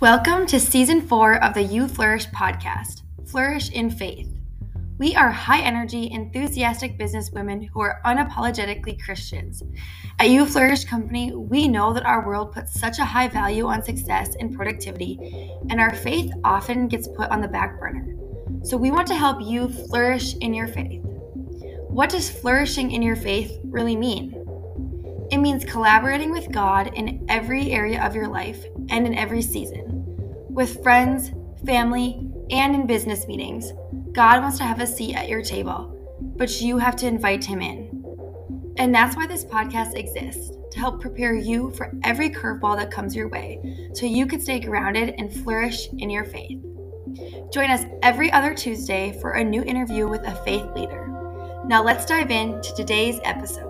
Welcome to season four of the You Flourish podcast, Flourish in Faith. We are high energy, enthusiastic business women who are unapologetically Christians. At You Flourish Company, we know that our world puts such a high value on success and productivity, and our faith often gets put on the back burner. So we want to help you flourish in your faith. What does flourishing in your faith really mean? It means collaborating with God in every area of your life and in every season with friends, family, and in business meetings. God wants to have a seat at your table, but you have to invite him in. And that's why this podcast exists to help prepare you for every curveball that comes your way so you can stay grounded and flourish in your faith. Join us every other Tuesday for a new interview with a faith leader. Now let's dive into today's episode.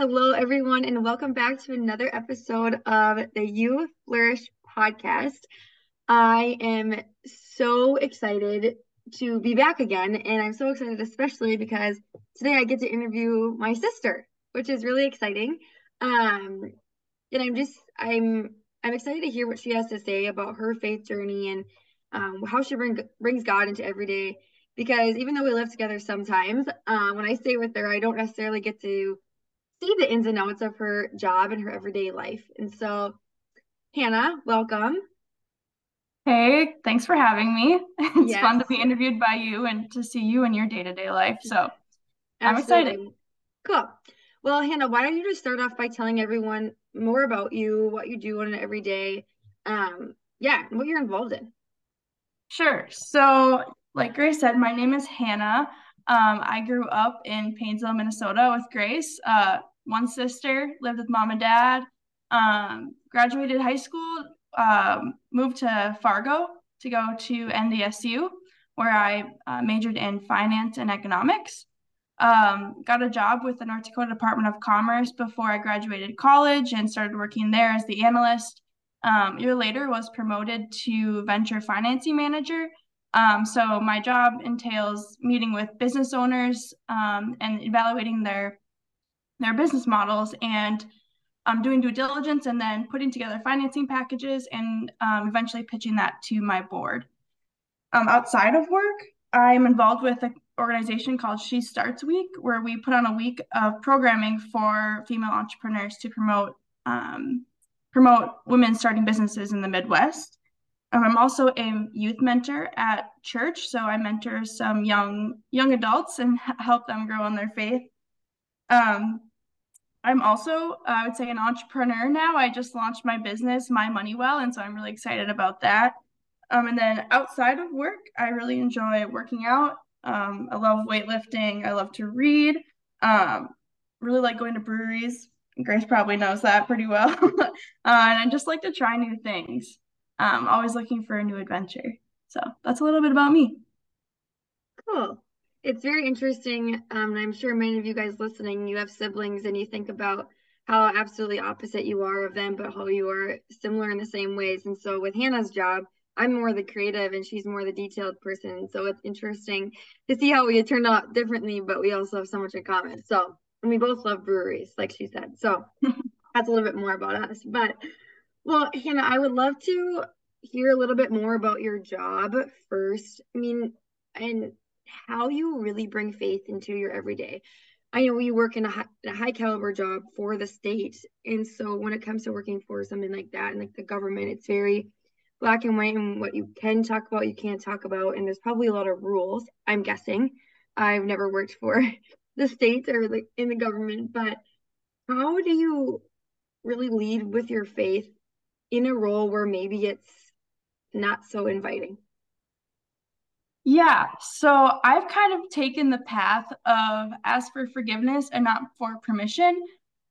Hello, everyone, and welcome back to another episode of the You Flourish podcast. I am so excited to be back again, and I'm so excited, especially because today I get to interview my sister, which is really exciting. Um, and I'm just I'm I'm excited to hear what she has to say about her faith journey and um, how she bring, brings God into every day. Because even though we live together sometimes, um, when I stay with her, I don't necessarily get to see the ins and outs of her job and her everyday life. And so, Hannah, welcome. Hey, thanks for having me. It's yes. fun to be interviewed by you and to see you in your day to day life. So, I'm excited. Cool. Well, Hannah, why don't you just start off by telling everyone more about you, what you do on an everyday, um, yeah, what you're involved in. Sure. So, like Grace said, my name is Hannah. Um, I grew up in Paynesville, Minnesota with Grace. Uh, one sister lived with mom and dad. Um, graduated high school, um, moved to Fargo to go to NDSU, where I uh, majored in finance and economics. Um, got a job with the North Dakota Department of Commerce before I graduated college and started working there as the analyst. Um, year later, was promoted to venture financing manager um, so my job entails meeting with business owners um, and evaluating their their business models and um, doing due diligence and then putting together financing packages and um, eventually pitching that to my board. Um, outside of work, I'm involved with an organization called She Starts Week, where we put on a week of programming for female entrepreneurs to promote um, promote women starting businesses in the Midwest. Um, I'm also a youth mentor at church, so I mentor some young young adults and help them grow in their faith. Um, I'm also, uh, I would say, an entrepreneur now. I just launched my business, My Money Well, and so I'm really excited about that. Um, and then outside of work, I really enjoy working out. Um, I love weightlifting. I love to read. Um, really like going to breweries. Grace probably knows that pretty well. uh, and I just like to try new things um, always looking for a new adventure. So that's a little bit about me. Cool. It's very interesting. Um, and I'm sure many of you guys listening, you have siblings and you think about how absolutely opposite you are of them, but how you are similar in the same ways. And so with Hannah's job, I'm more the creative and she's more the detailed person. So it's interesting to see how we turned out differently, but we also have so much in common. So, and we both love breweries, like she said. So that's a little bit more about us. But well, Hannah, I would love to hear a little bit more about your job first. I mean, and how you really bring faith into your everyday. I know you work in a high, a high caliber job for the state. And so when it comes to working for something like that and like the government, it's very black and white and what you can talk about, you can't talk about. And there's probably a lot of rules, I'm guessing. I've never worked for the state or like in the government, but how do you really lead with your faith in a role where maybe it's not so inviting? Yeah, so I've kind of taken the path of ask for forgiveness and not for permission.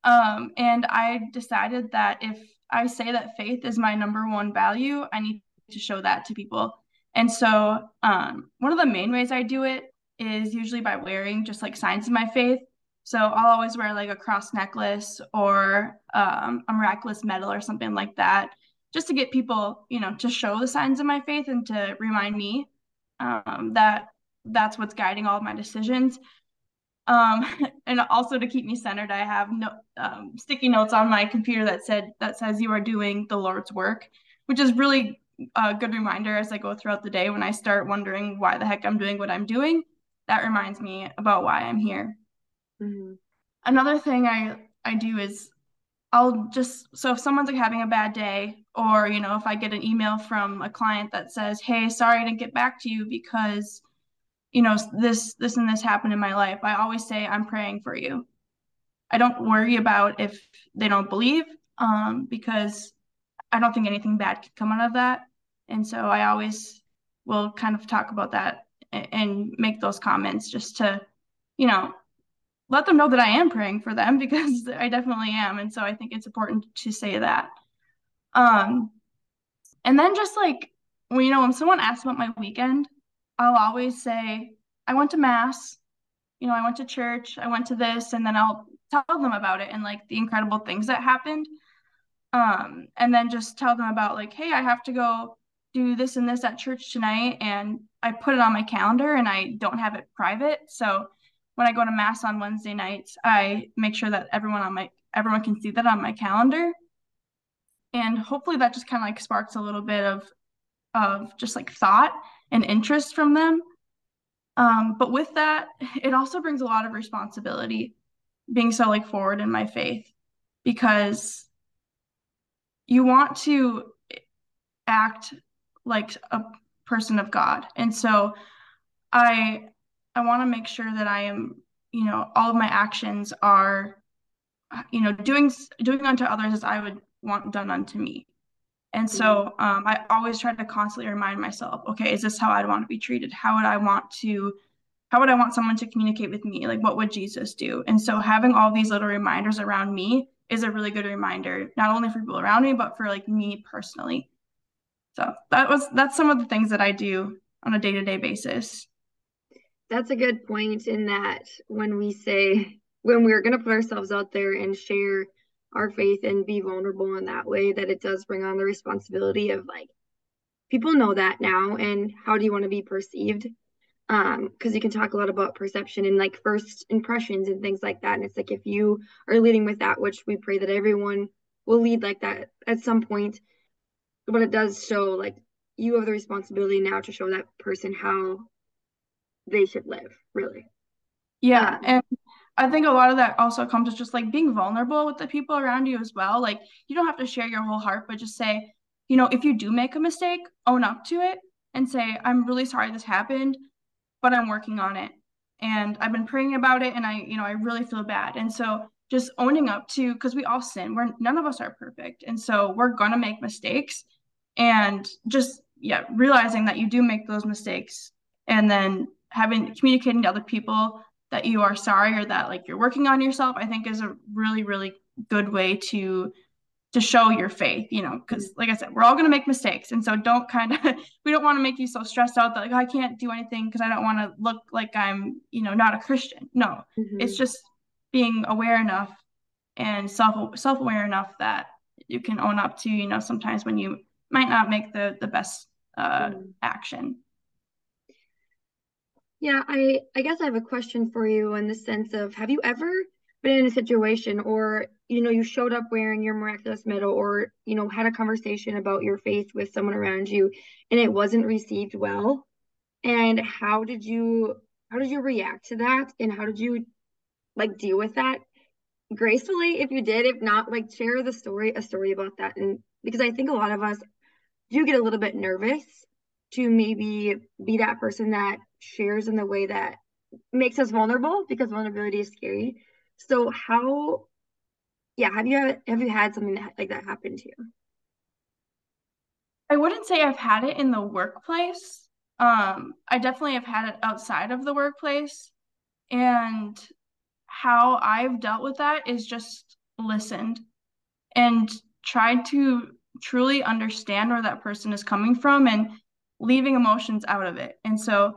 Um, and I decided that if I say that faith is my number one value, I need to show that to people. And so, um, one of the main ways I do it is usually by wearing just like signs of my faith. So I'll always wear like a cross necklace or um, a miraculous medal or something like that. just to get people, you know, to show the signs of my faith and to remind me um, that that's what's guiding all of my decisions. Um, and also to keep me centered, I have no um, sticky notes on my computer that said that says you are doing the Lord's work, which is really a good reminder as I go throughout the day when I start wondering why the heck I'm doing what I'm doing. That reminds me about why I'm here. Mm-hmm. Another thing I I do is I'll just so if someone's like having a bad day or you know if I get an email from a client that says, "Hey, sorry I didn't get back to you because you know this this and this happened in my life." I always say, "I'm praying for you." I don't worry about if they don't believe um, because I don't think anything bad could come out of that. And so I always will kind of talk about that and, and make those comments just to, you know, let them know that I am praying for them because I definitely am. And so I think it's important to say that. Um, and then just like, well, you know, when someone asks about my weekend, I'll always say, I went to mass, you know, I went to church, I went to this, and then I'll tell them about it and like the incredible things that happened. Um, and then just tell them about like, hey, I have to go do this and this at church tonight, and I put it on my calendar and I don't have it private. So when I go to mass on Wednesday nights, I make sure that everyone on my everyone can see that on my calendar. And hopefully that just kind of like sparks a little bit of of just like thought and interest from them. Um, but with that, it also brings a lot of responsibility being so like forward in my faith because you want to act like a person of God. And so I I want to make sure that I am, you know, all of my actions are, you know, doing doing unto others as I would want done unto me. And so mm-hmm. um, I always try to constantly remind myself, okay, is this how I'd want to be treated? How would I want to, how would I want someone to communicate with me? Like, what would Jesus do? And so having all these little reminders around me is a really good reminder, not only for people around me, but for like me personally. So that was that's some of the things that I do on a day to day basis that's a good point in that when we say when we're going to put ourselves out there and share our faith and be vulnerable in that way that it does bring on the responsibility of like people know that now and how do you want to be perceived? Um because you can talk a lot about perception and like first impressions and things like that and it's like if you are leading with that which we pray that everyone will lead like that at some point but it does show like you have the responsibility now to show that person how they should live, really. Yeah. Um, and I think a lot of that also comes to just like being vulnerable with the people around you as well. Like you don't have to share your whole heart, but just say, you know, if you do make a mistake, own up to it and say, I'm really sorry this happened, but I'm working on it. And I've been praying about it and I, you know, I really feel bad. And so just owning up to because we all sin. We're none of us are perfect. And so we're gonna make mistakes. And just yeah, realizing that you do make those mistakes and then having communicating to other people that you are sorry or that like you're working on yourself i think is a really really good way to to show your faith you know because like i said we're all going to make mistakes and so don't kind of we don't want to make you so stressed out that like oh, i can't do anything because i don't want to look like i'm you know not a christian no mm-hmm. it's just being aware enough and self self-aware enough that you can own up to you know sometimes when you might not make the the best uh, mm-hmm. action yeah, I I guess I have a question for you in the sense of have you ever been in a situation or you know you showed up wearing your miraculous medal or you know had a conversation about your faith with someone around you and it wasn't received well? And how did you how did you react to that? And how did you like deal with that gracefully if you did? If not like share the story a story about that. And because I think a lot of us do get a little bit nervous to maybe be that person that shares in the way that makes us vulnerable because vulnerability is scary. So how yeah, have you have you had something like that happen to you? I wouldn't say I've had it in the workplace. Um, I definitely have had it outside of the workplace. And how I've dealt with that is just listened and tried to truly understand where that person is coming from and leaving emotions out of it. And so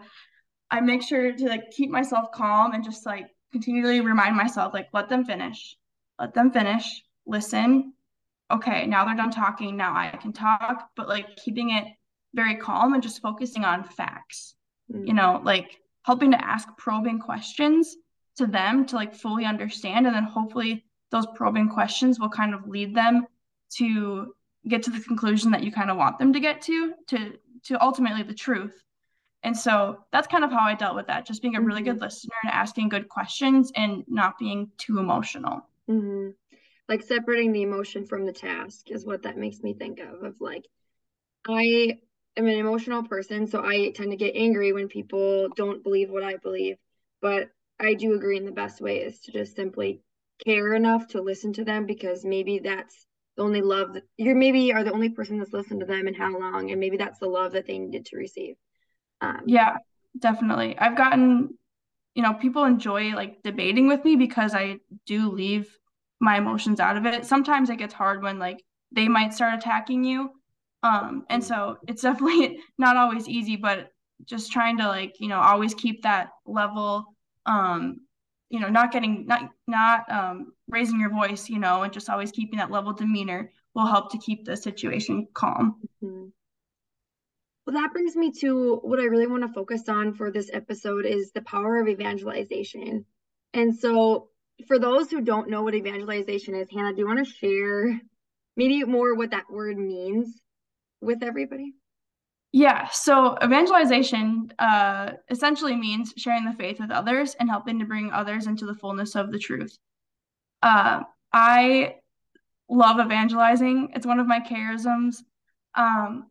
I make sure to like keep myself calm and just like continually remind myself like let them finish. Let them finish. Listen. okay, now they're done talking, now I can talk, but like keeping it very calm and just focusing on facts. Mm. You know, like helping to ask probing questions to them to like fully understand and then hopefully those probing questions will kind of lead them to get to the conclusion that you kind of want them to get to to to ultimately the truth and so that's kind of how i dealt with that just being a really mm-hmm. good listener and asking good questions and not being too emotional mm-hmm. like separating the emotion from the task is what that makes me think of of like i am an emotional person so i tend to get angry when people don't believe what i believe but i do agree in the best way is to just simply care enough to listen to them because maybe that's the only love that you're maybe are the only person that's listened to them and how long and maybe that's the love that they needed to receive um, yeah definitely. I've gotten you know people enjoy like debating with me because i do leave my emotions out of it. Sometimes it gets hard when like they might start attacking you. Um and so it's definitely not always easy but just trying to like you know always keep that level um you know not getting not not um, raising your voice you know and just always keeping that level demeanor will help to keep the situation calm. Mm-hmm. Well that brings me to what i really want to focus on for this episode is the power of evangelization and so for those who don't know what evangelization is hannah do you want to share maybe more what that word means with everybody yeah, so evangelization uh, essentially means sharing the faith with others and helping to bring others into the fullness of the truth. Uh, I love evangelizing. It's one of my charisms. Um,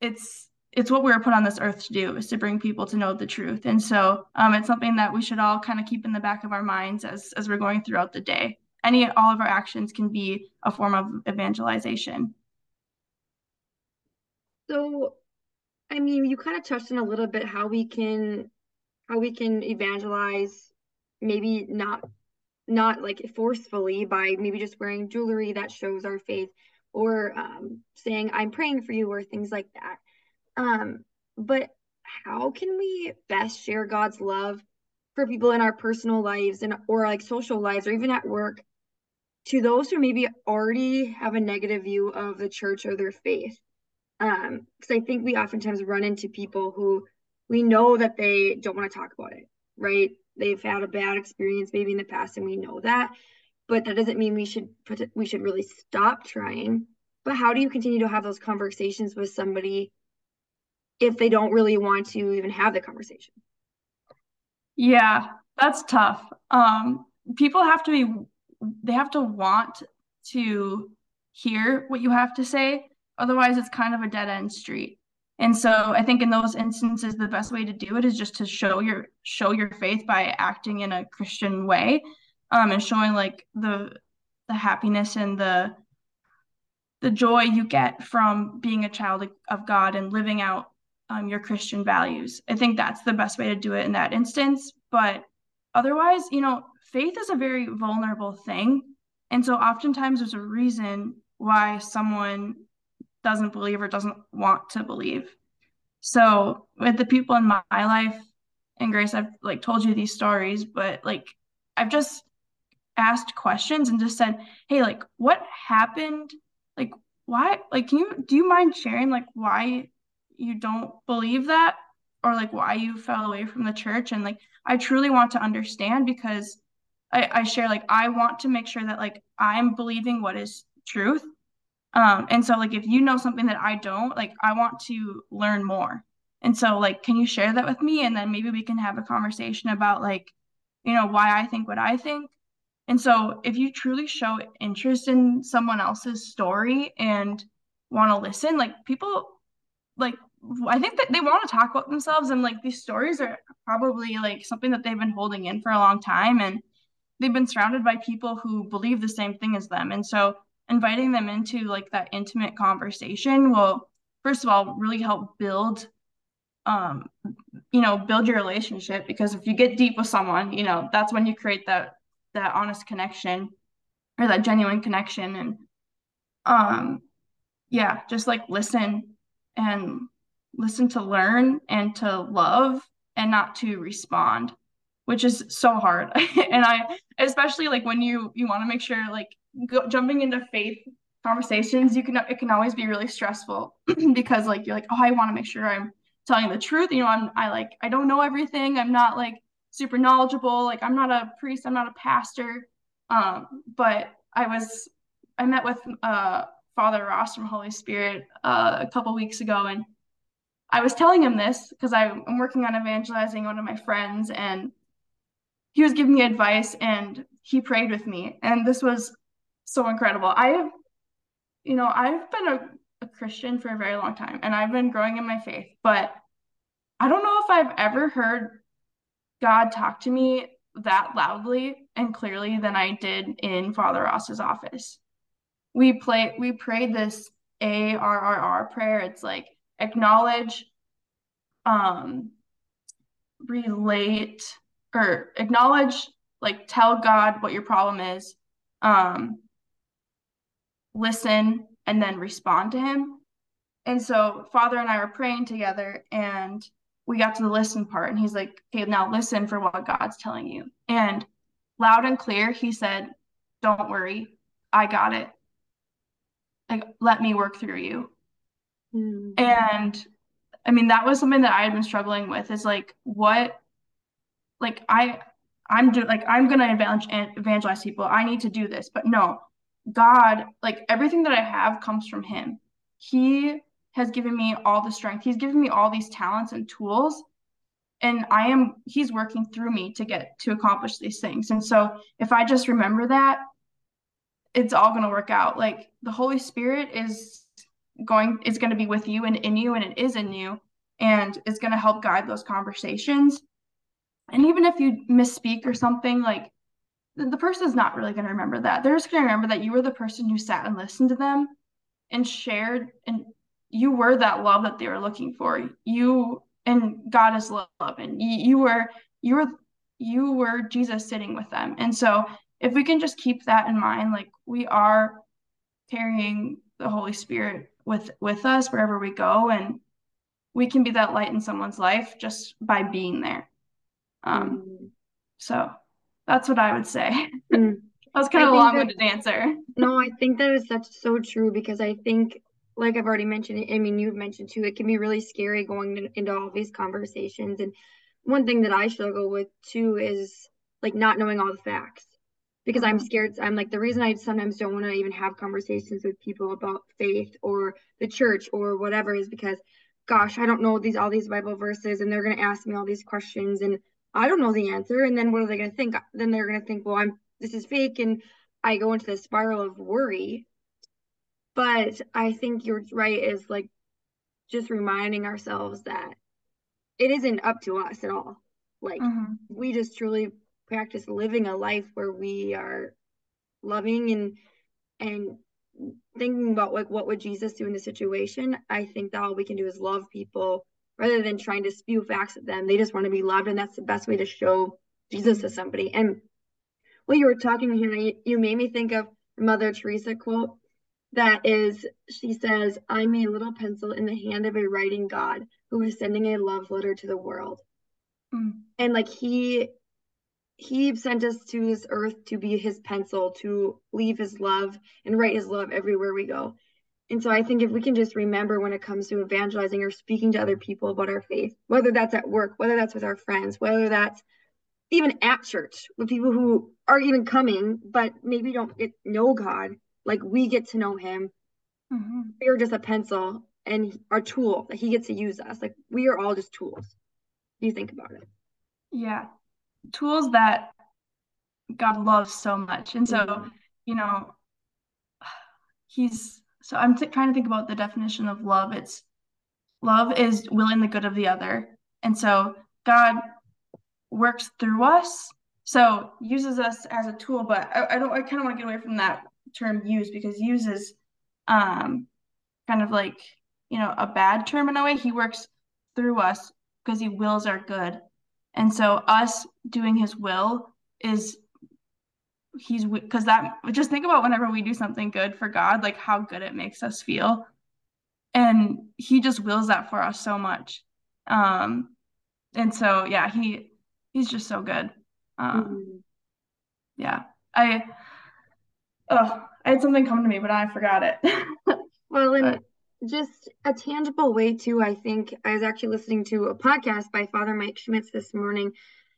it's it's what we were put on this earth to do is to bring people to know the truth, and so um, it's something that we should all kind of keep in the back of our minds as as we're going throughout the day. Any all of our actions can be a form of evangelization. So I mean, you kind of touched on a little bit how we can how we can evangelize maybe not not like forcefully by maybe just wearing jewelry that shows our faith or um, saying i'm praying for you or things like that um, but how can we best share god's love for people in our personal lives and or like social lives or even at work to those who maybe already have a negative view of the church or their faith? Um because i think we oftentimes run into people who we know that they don't want to talk about it right? They've had a bad experience maybe in the past and we know that but that doesn't mean we should put we should really stop trying. But how do you continue to have those conversations with somebody if they don't really want to even have the conversation. Yeah that's tough. Um people have to be they have to want to hear what you have to say. Otherwise, it's kind of a dead end street. And so I think in those instances, the best way to do it is just to show your show your faith by acting in a Christian way, um, and showing like the the happiness and the the joy you get from being a child of God and living out um, your Christian values. I think that's the best way to do it in that instance. But otherwise, you know, faith is a very vulnerable thing. And so oftentimes there's a reason why someone doesn't believe or doesn't want to believe. So with the people in my, my life and Grace, I've like told you these stories, but like I've just asked questions and just said, Hey, like what happened? Like why like can you do you mind sharing like why you don't believe that? Or like why you fell away from the church? And like I truly want to understand because I, I share like I want to make sure that like I'm believing what is truth um, and so like if you know something that I don't, like I want to learn more. And so like can you share that with me and then maybe we can have a conversation about like, you know, why I think what I think. And so if you truly show interest in someone else's story and want to listen, like people like I think that they want to talk about themselves and like these stories are probably like something that they've been holding in for a long time and they've been surrounded by people who believe the same thing as them. And so inviting them into like that intimate conversation will first of all really help build um you know build your relationship because if you get deep with someone you know that's when you create that that honest connection or that genuine connection and um yeah just like listen and listen to learn and to love and not to respond which is so hard and i especially like when you you want to make sure like go, jumping into faith conversations, you can it can always be really stressful because like you're like, oh, I want to make sure I'm telling the truth. You know, I'm I like I don't know everything. I'm not like super knowledgeable. Like I'm not a priest. I'm not a pastor. Um, but I was I met with uh Father Ross from Holy Spirit uh, a couple weeks ago, and I was telling him this because I'm working on evangelizing one of my friends, and he was giving me advice, and he prayed with me, and this was so incredible. I have, you know, I've been a, a Christian for a very long time, and I've been growing in my faith, but I don't know if I've ever heard God talk to me that loudly and clearly than I did in Father Ross's office we play we prayed this ARRR prayer. It's like acknowledge, um, relate or acknowledge, like tell God what your problem is, um, listen, and then respond to Him. And so Father and I were praying together, and we got to the listen part, and he's like, "Okay, now listen for what God's telling you." And loud and clear, he said, "Don't worry, I got it." like let me work through you mm. and i mean that was something that i had been struggling with is like what like i i'm do like i'm gonna evangelize, evangelize people. I need to do this. But no god like everything that i have comes from him. He has given me all the strength. He's given me all these talents and tools. And i am he's working through me to get to accomplish these things. And so if i just remember that it's all going to work out. Like the Holy Spirit is going is going to be with you and in you and it is in you and it's going to help guide those conversations. And even if you misspeak or something like the, person's not really going to remember that. They're just going to remember that you were the person who sat and listened to them and shared and you were that love that they were looking for. You and God is love and you were you were you were Jesus sitting with them. And so if we can just keep that in mind, like we are carrying the Holy Spirit with with us wherever we go, and we can be that light in someone's life just by being there. Um, mm. so that's what I would say. Mm. that was kind of a long-winded answer. no, I think that is such so true because I think, like I've already mentioned, I mean you've mentioned too, it can be really scary going into all these conversations. And one thing that I struggle with too is like not knowing all the facts because I'm scared. I'm like, the reason I sometimes don't want to even have conversations with people about faith or the church or whatever is because, gosh, I don't know these all these Bible verses and they're going to ask me all these questions and I don't know the answer. And then what are they going to think? Then they're going to think, well, I'm this is fake. And I go into this spiral of worry. But I think you're right, is like just reminding ourselves that it isn't up to us at all. Like, mm-hmm. we just truly practice living a life where we are loving and and thinking about like what would Jesus do in the situation, I think that all we can do is love people rather than trying to spew facts at them. They just want to be loved, and that's the best way to show Jesus to somebody. And when you were talking here, you, you made me think of Mother Teresa quote that is, she says, I'm a little pencil in the hand of a writing God who is sending a love letter to the world. Mm. And like he he sent us to this earth to be his pencil, to leave his love and write his love everywhere we go. And so I think if we can just remember when it comes to evangelizing or speaking to other people about our faith, whether that's at work, whether that's with our friends, whether that's even at church with people who are even coming, but maybe don't get, know God, like we get to know him. Mm-hmm. We are just a pencil and our tool that he gets to use us. Like we are all just tools. Do you think about it? Yeah tools that God loves so much. And so, mm-hmm. you know, he's so I'm t- trying to think about the definition of love. It's love is willing the good of the other. And so God works through us. So uses us as a tool, but I, I don't I kind of want to get away from that term use because use is um kind of like, you know, a bad term in a way. He works through us because he wills our good. And so us doing his will is he's because that just think about whenever we do something good for God, like how good it makes us feel. And he just wills that for us so much. Um and so yeah, he he's just so good. Um mm-hmm. yeah. I oh I had something come to me, but I forgot it. well, and. Just a tangible way too. I think I was actually listening to a podcast by Father Mike Schmitz this morning,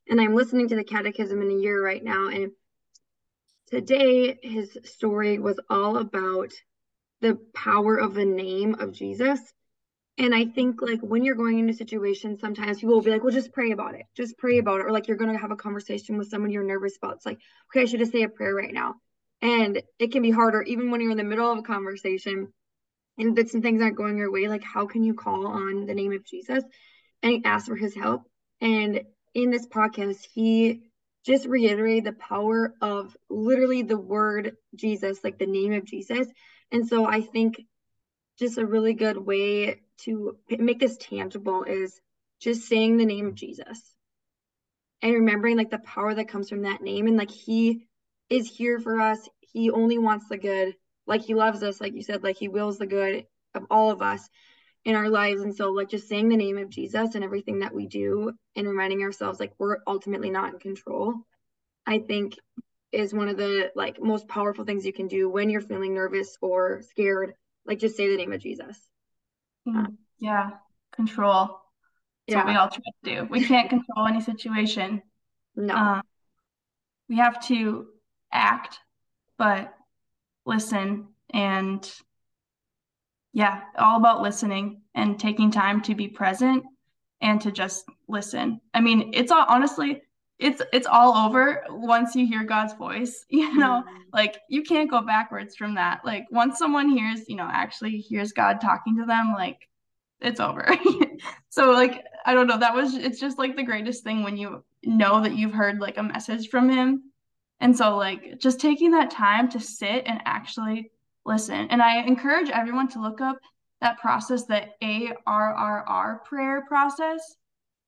and I'm listening to the Catechism in a Year right now, and today his story was all about the power of the name of Jesus. And I think like when you're going into situations, sometimes people will be like, well, just pray about it. Just pray about it. Or like you're going to have a conversation with someone you're nervous about. It's like, okay, I should just say a prayer right now. And it can be harder, even when you're in the middle of a conversation and bits and things aren't going your way. Like, how can you call on the name of Jesus and ask for his help? And in this podcast, he just reiterated the power of literally the word Jesus, like the name of Jesus. And so I think just a really good way to make this tangible is just saying the name of Jesus and remembering like the power that comes from that name and like he is here for us he only wants the good like he loves us like you said like he wills the good of all of us in our lives. And so like just saying the name of jesus and everything that we do and reminding ourselves like we're ultimately not in control i think is one of the like most powerful things you can do when you're feeling nervous or scared like just say the name of jesus. Mm, yeah. Control. That's yeah. what we all try to do. We can't control any situation. No. Um, we have to act but listen and yeah, all about listening and taking time to be present and to just listen. I mean, it's all honestly, it's it's all over once you hear God's voice, you know, mm-hmm. like you can't go backwards from that. Like once someone hears, you know, actually hears God talking to them, like it's over. so like I don't know, that was it's just like the greatest thing when you know that you've heard like a message from him and so, like, just taking that time to sit and actually listen. And I encourage everyone to look up that process, the ARRR prayer process,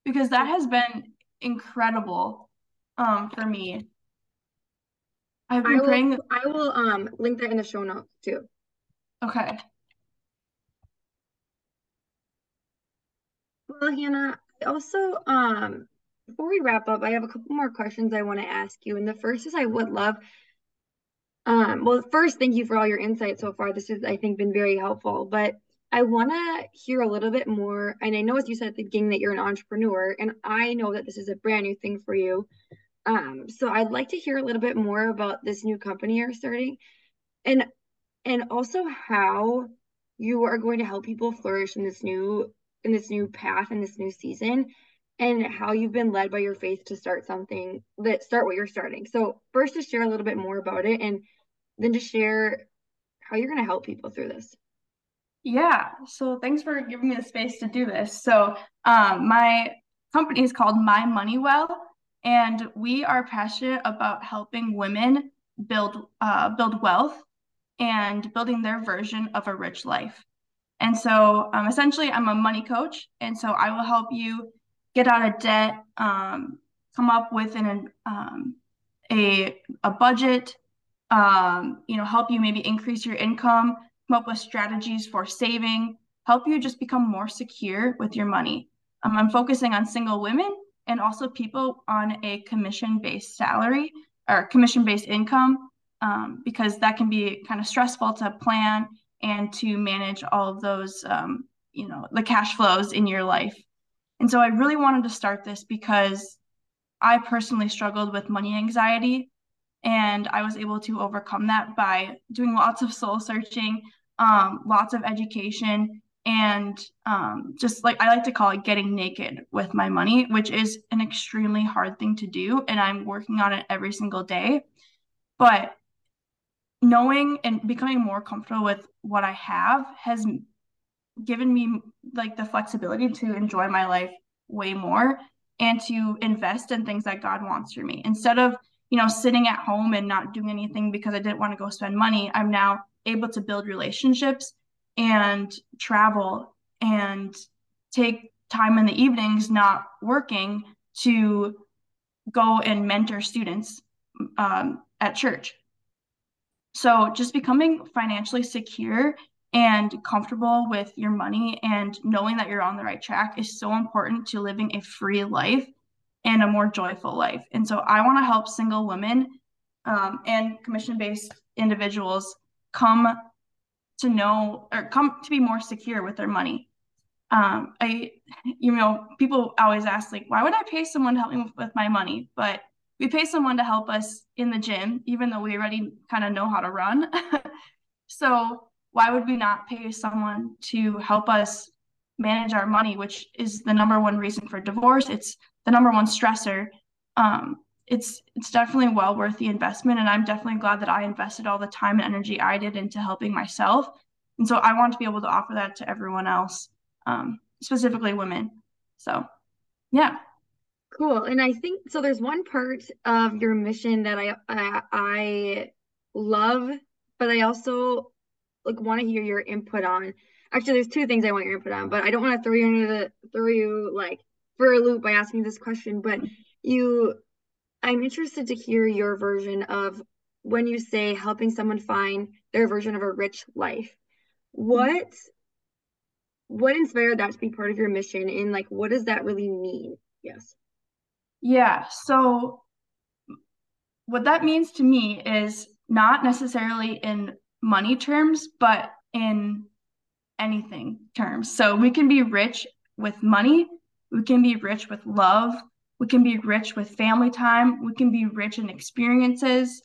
because that has been incredible um, for me. I've been I will, praying. I will um link that in the show notes too. Okay. Well, Hannah, I also um before we wrap up, I have a couple more questions I want to ask you. And the first is I would love, um, well, first, thank you for all your insight so far. This has, I think, been very helpful. But I want to hear a little bit more. And I know, as you said at the beginning, that you're an entrepreneur, and I know that this is a brand new thing for you. Um, so I'd like to hear a little bit more about this new company you're starting, and and also how you are going to help people flourish in this new in this new path in this new season and how you've been led by your faith to start something that start what you're starting. So first to share a little bit more about it and then to share how you're going to help people through this. Yeah. So thanks for giving me the space to do this. So um, my company is called My Money Well, and we are passionate about helping women build uh, build wealth and building their version of a rich life. And so um, essentially, I'm a money coach, and so I will help you get out of debt, um, come up with an um, a a budget, um, you know, help you maybe increase your income, come up with strategies for saving, help you just become more secure with your money. Um, I'm focusing on single women and also people on a commission-based salary or commission-based income um, because that can be kind of stressful to plan and to manage all of those, um, you know, the cash flows in your life. And so I really wanted to start this because I personally struggled with money anxiety. And I was able to overcome that by doing lots of soul searching, um, lots of education, and um, just like I like to call it getting naked with my money, which is an extremely hard thing to do. And I'm working on it every single day. But knowing and becoming more comfortable with what I have has given me like the flexibility to enjoy my life way more and to invest in things that God wants for me. Instead of, you know, sitting at home and not doing anything because I didn't want to go spend money, I'm now able to build relationships and travel and take time in the evenings not working to go and mentor students um, at church. So just becoming financially secure and comfortable with your money and knowing that you're on the right track is so important to living a free life and a more joyful life. And so I want to help single women um, and commission based individuals come to know or come to be more secure with their money. Um, I, you know, people always ask like, why would I pay someone to help me with my money? But we pay someone to help us in the gym, even though we already kind of know how to run. so why would we not pay someone to help us manage our money, which is the number one reason for divorce? It's the number one stressor. Um, it's it's definitely well worth the investment, and I'm definitely glad that I invested all the time and energy I did into helping myself. And so I want to be able to offer that to everyone else, um, specifically women. So, yeah. Cool. And I think so. There's one part of your mission that I I, I love, but I also like want to hear your input on. Actually, there's two things I want your input on, but I don't want to throw you into the throw you like for a loop by asking this question. But you, I'm interested to hear your version of when you say helping someone find their version of a rich life. What what inspired that to be part of your mission, and like what does that really mean? Yes. Yeah. So what that means to me is not necessarily in money terms, but in anything terms. So we can be rich with money, we can be rich with love, we can be rich with family time, we can be rich in experiences.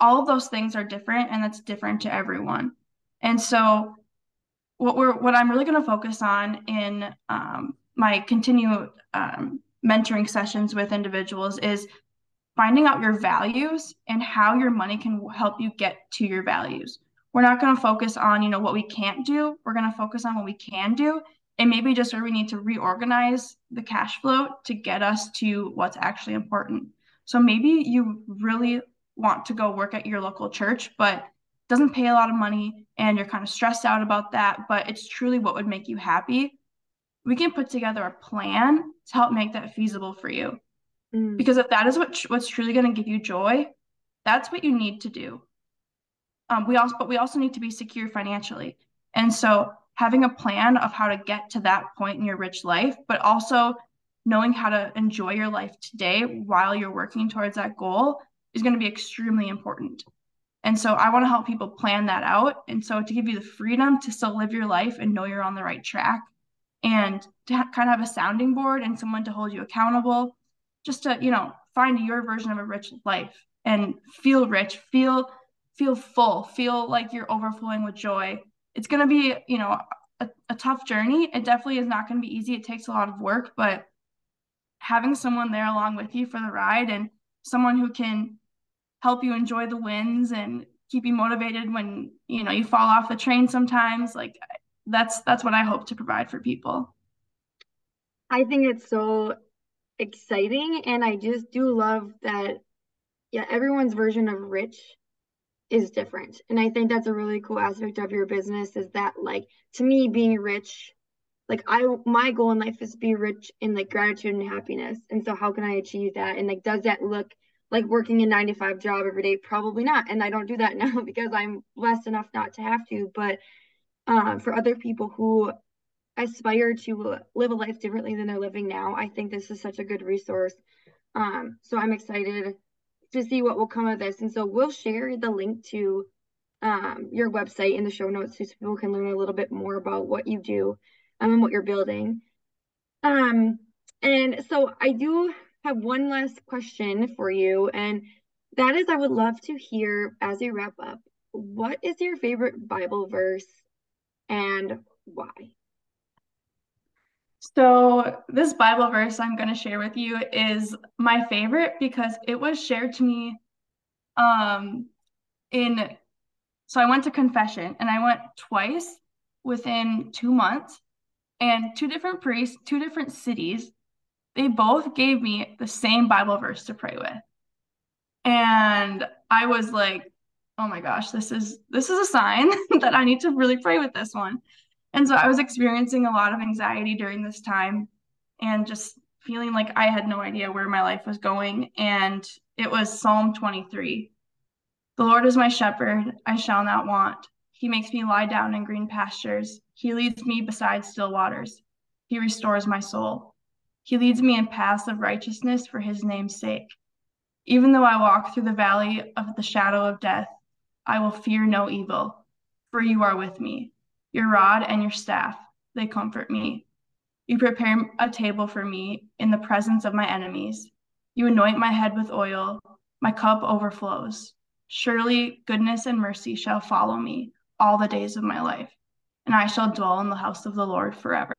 All of those things are different and that's different to everyone. And so what we're what I'm really going to focus on in um, my continued um, mentoring sessions with individuals is finding out your values and how your money can help you get to your values. We're not going to focus on, you know, what we can't do. We're going to focus on what we can do and maybe just where we need to reorganize the cash flow to get us to what's actually important. So maybe you really want to go work at your local church, but doesn't pay a lot of money and you're kind of stressed out about that, but it's truly what would make you happy we can put together a plan to help make that feasible for you. Mm. Because if that is what what's truly going to give you joy, that's what you need to do. Um, we also, but we also need to be secure financially. And so having a plan of how to get to that point in your rich life, but also knowing how to enjoy your life today while you're working towards that goal is going to be extremely important. And so I want to help people plan that out. And so to give you the freedom to still live your life and know you're on the right track and to ha- kind of have a sounding board and someone to hold you accountable just to you know find your version of a rich life and feel rich feel feel full feel like you're overflowing with joy. It's going to be you know a, a tough journey. It definitely is not going to be easy. It takes a lot of work but having someone there along with you for the ride and someone who can help you enjoy the wins and keep you motivated when you know you fall off the train sometimes like that's that's what I hope to provide for people. I think it's so exciting and I just do love that yeah, everyone's version of rich is different. And I think that's a really cool aspect of your business is that like to me being rich like I my goal in life is to be rich in like gratitude and happiness. And so how can I achieve that? And like does that look like working a 9 to 5 job every day? Probably not. And I don't do that now because I'm blessed enough not to have to, but uh, for other people who aspire to live a life differently than they're living now. I think this is such a good resource. Um, so I'm excited to see what will come of this. And so we'll share the link to um, your website in the show notes so people can learn a little bit more about what you do um, and what you're building. Um, and so I do have one last question for you, and that is I would love to hear as we wrap up, what is your favorite Bible verse and why? So, this Bible verse I'm going to share with you is my favorite because it was shared to me um in so I went to confession and I went twice within 2 months and two different priests, two different cities, they both gave me the same Bible verse to pray with. And I was like, oh my gosh, this is this is a sign that I need to really pray with this one. And so I was experiencing a lot of anxiety during this time and just feeling like I had no idea where my life was going. And it was Psalm 23. The Lord is my shepherd, I shall not want. He makes me lie down in green pastures. He leads me beside still waters. He restores my soul. He leads me in paths of righteousness for his name's sake. Even though I walk through the valley of the shadow of death, I will fear no evil, for you are with me. Your rod and your staff, they comfort me. You prepare a table for me in the presence of my enemies. You anoint my head with oil, my cup overflows. Surely goodness and mercy shall follow me all the days of my life, and I shall dwell in the house of the Lord forever.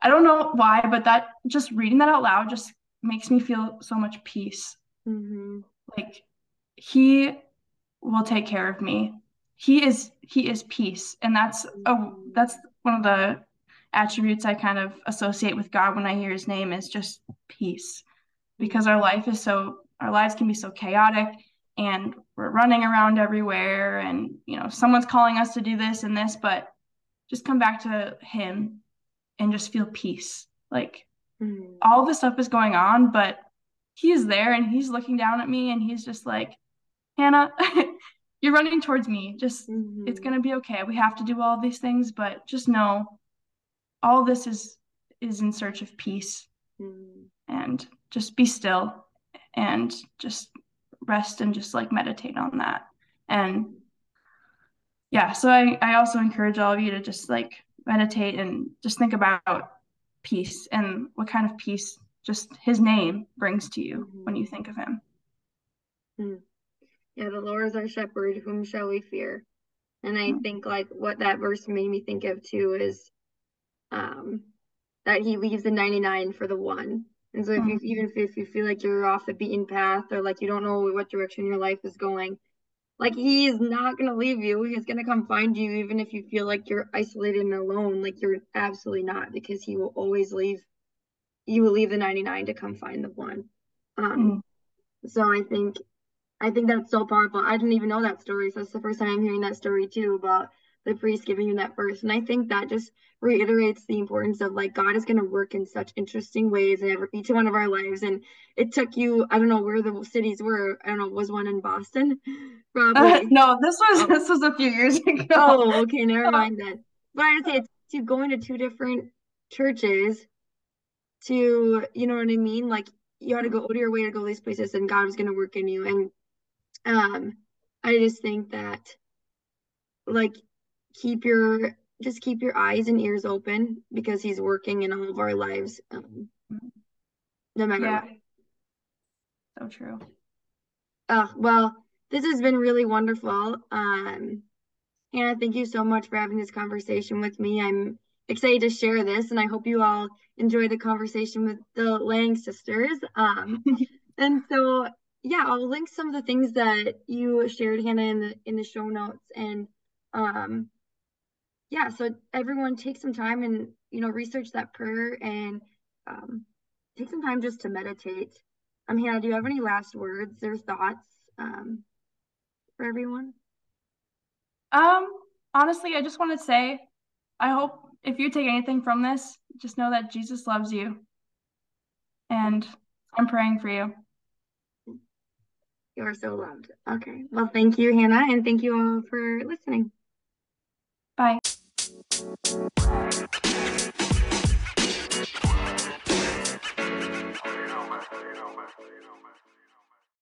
I don't know why, but that just reading that out loud just makes me feel so much peace. Mm-hmm. Like he will take care of me. He is he is peace, and that's a that's one of the attributes I kind of associate with God when I hear His name is just peace, because our life is so our lives can be so chaotic, and we're running around everywhere, and you know someone's calling us to do this and this, but just come back to Him and just feel peace. Like mm-hmm. all this stuff is going on, but He is there, and He's looking down at me, and He's just like Hannah, you're running towards me. Just mm-hmm. it's gonna be okay. We have to do all these things, but just know all this is is in search of peace. Mm-hmm. And just be still and just rest and just like meditate on that. And yeah, so I, I also encourage all of you to just like meditate and just think about peace and what kind of peace just his name brings to you mm-hmm. when you think of him. Mm. Yeah, the Lord is our shepherd. Whom shall we fear? And I think like what that verse made me think of too is um that he leaves the 99 for the one. And so if you even if you feel like you're off the beaten path or like you don't know what direction your life is going, like he is not gonna leave you. He's gonna come find you even if you feel like you're isolated and alone. Like you're absolutely not because he will always leave you will leave the 99 to come find the one. Um mm. so I think I think that's so powerful. I didn't even know that story. So it's the first time I'm hearing that story too about the priest giving you that verse. And I think that just reiterates the importance of like God is going to work in such interesting ways in every, each one of our lives. And it took you, I don't know where the cities were. I don't know, was one in Boston? Probably. Uh, no, this was oh. this was a few years ago. Oh, okay, never mind then. But I would say it's to going to two different churches to, you know what I mean? Like you had to go out of your way to go these places and God was going to work in you. And um i just think that like keep your just keep your eyes and ears open because he's working in all of our lives um, no matter yeah. what. So true. Uh well this has been really wonderful. Um hannah thank you so much for having this conversation with me. I'm excited to share this and i hope you all enjoy the conversation with the lang sisters. Um and so yeah, I'll link some of the things that you shared, Hannah, in the in the show notes. And um, yeah, so everyone take some time and you know research that prayer and um, take some time just to meditate. Um, Hannah, do you have any last words or thoughts um, for everyone? Um, honestly, I just want to say, I hope if you take anything from this, just know that Jesus loves you, and I'm praying for you. You're so loved. Okay. Well, thank you, Hannah, and thank you all for listening. Bye.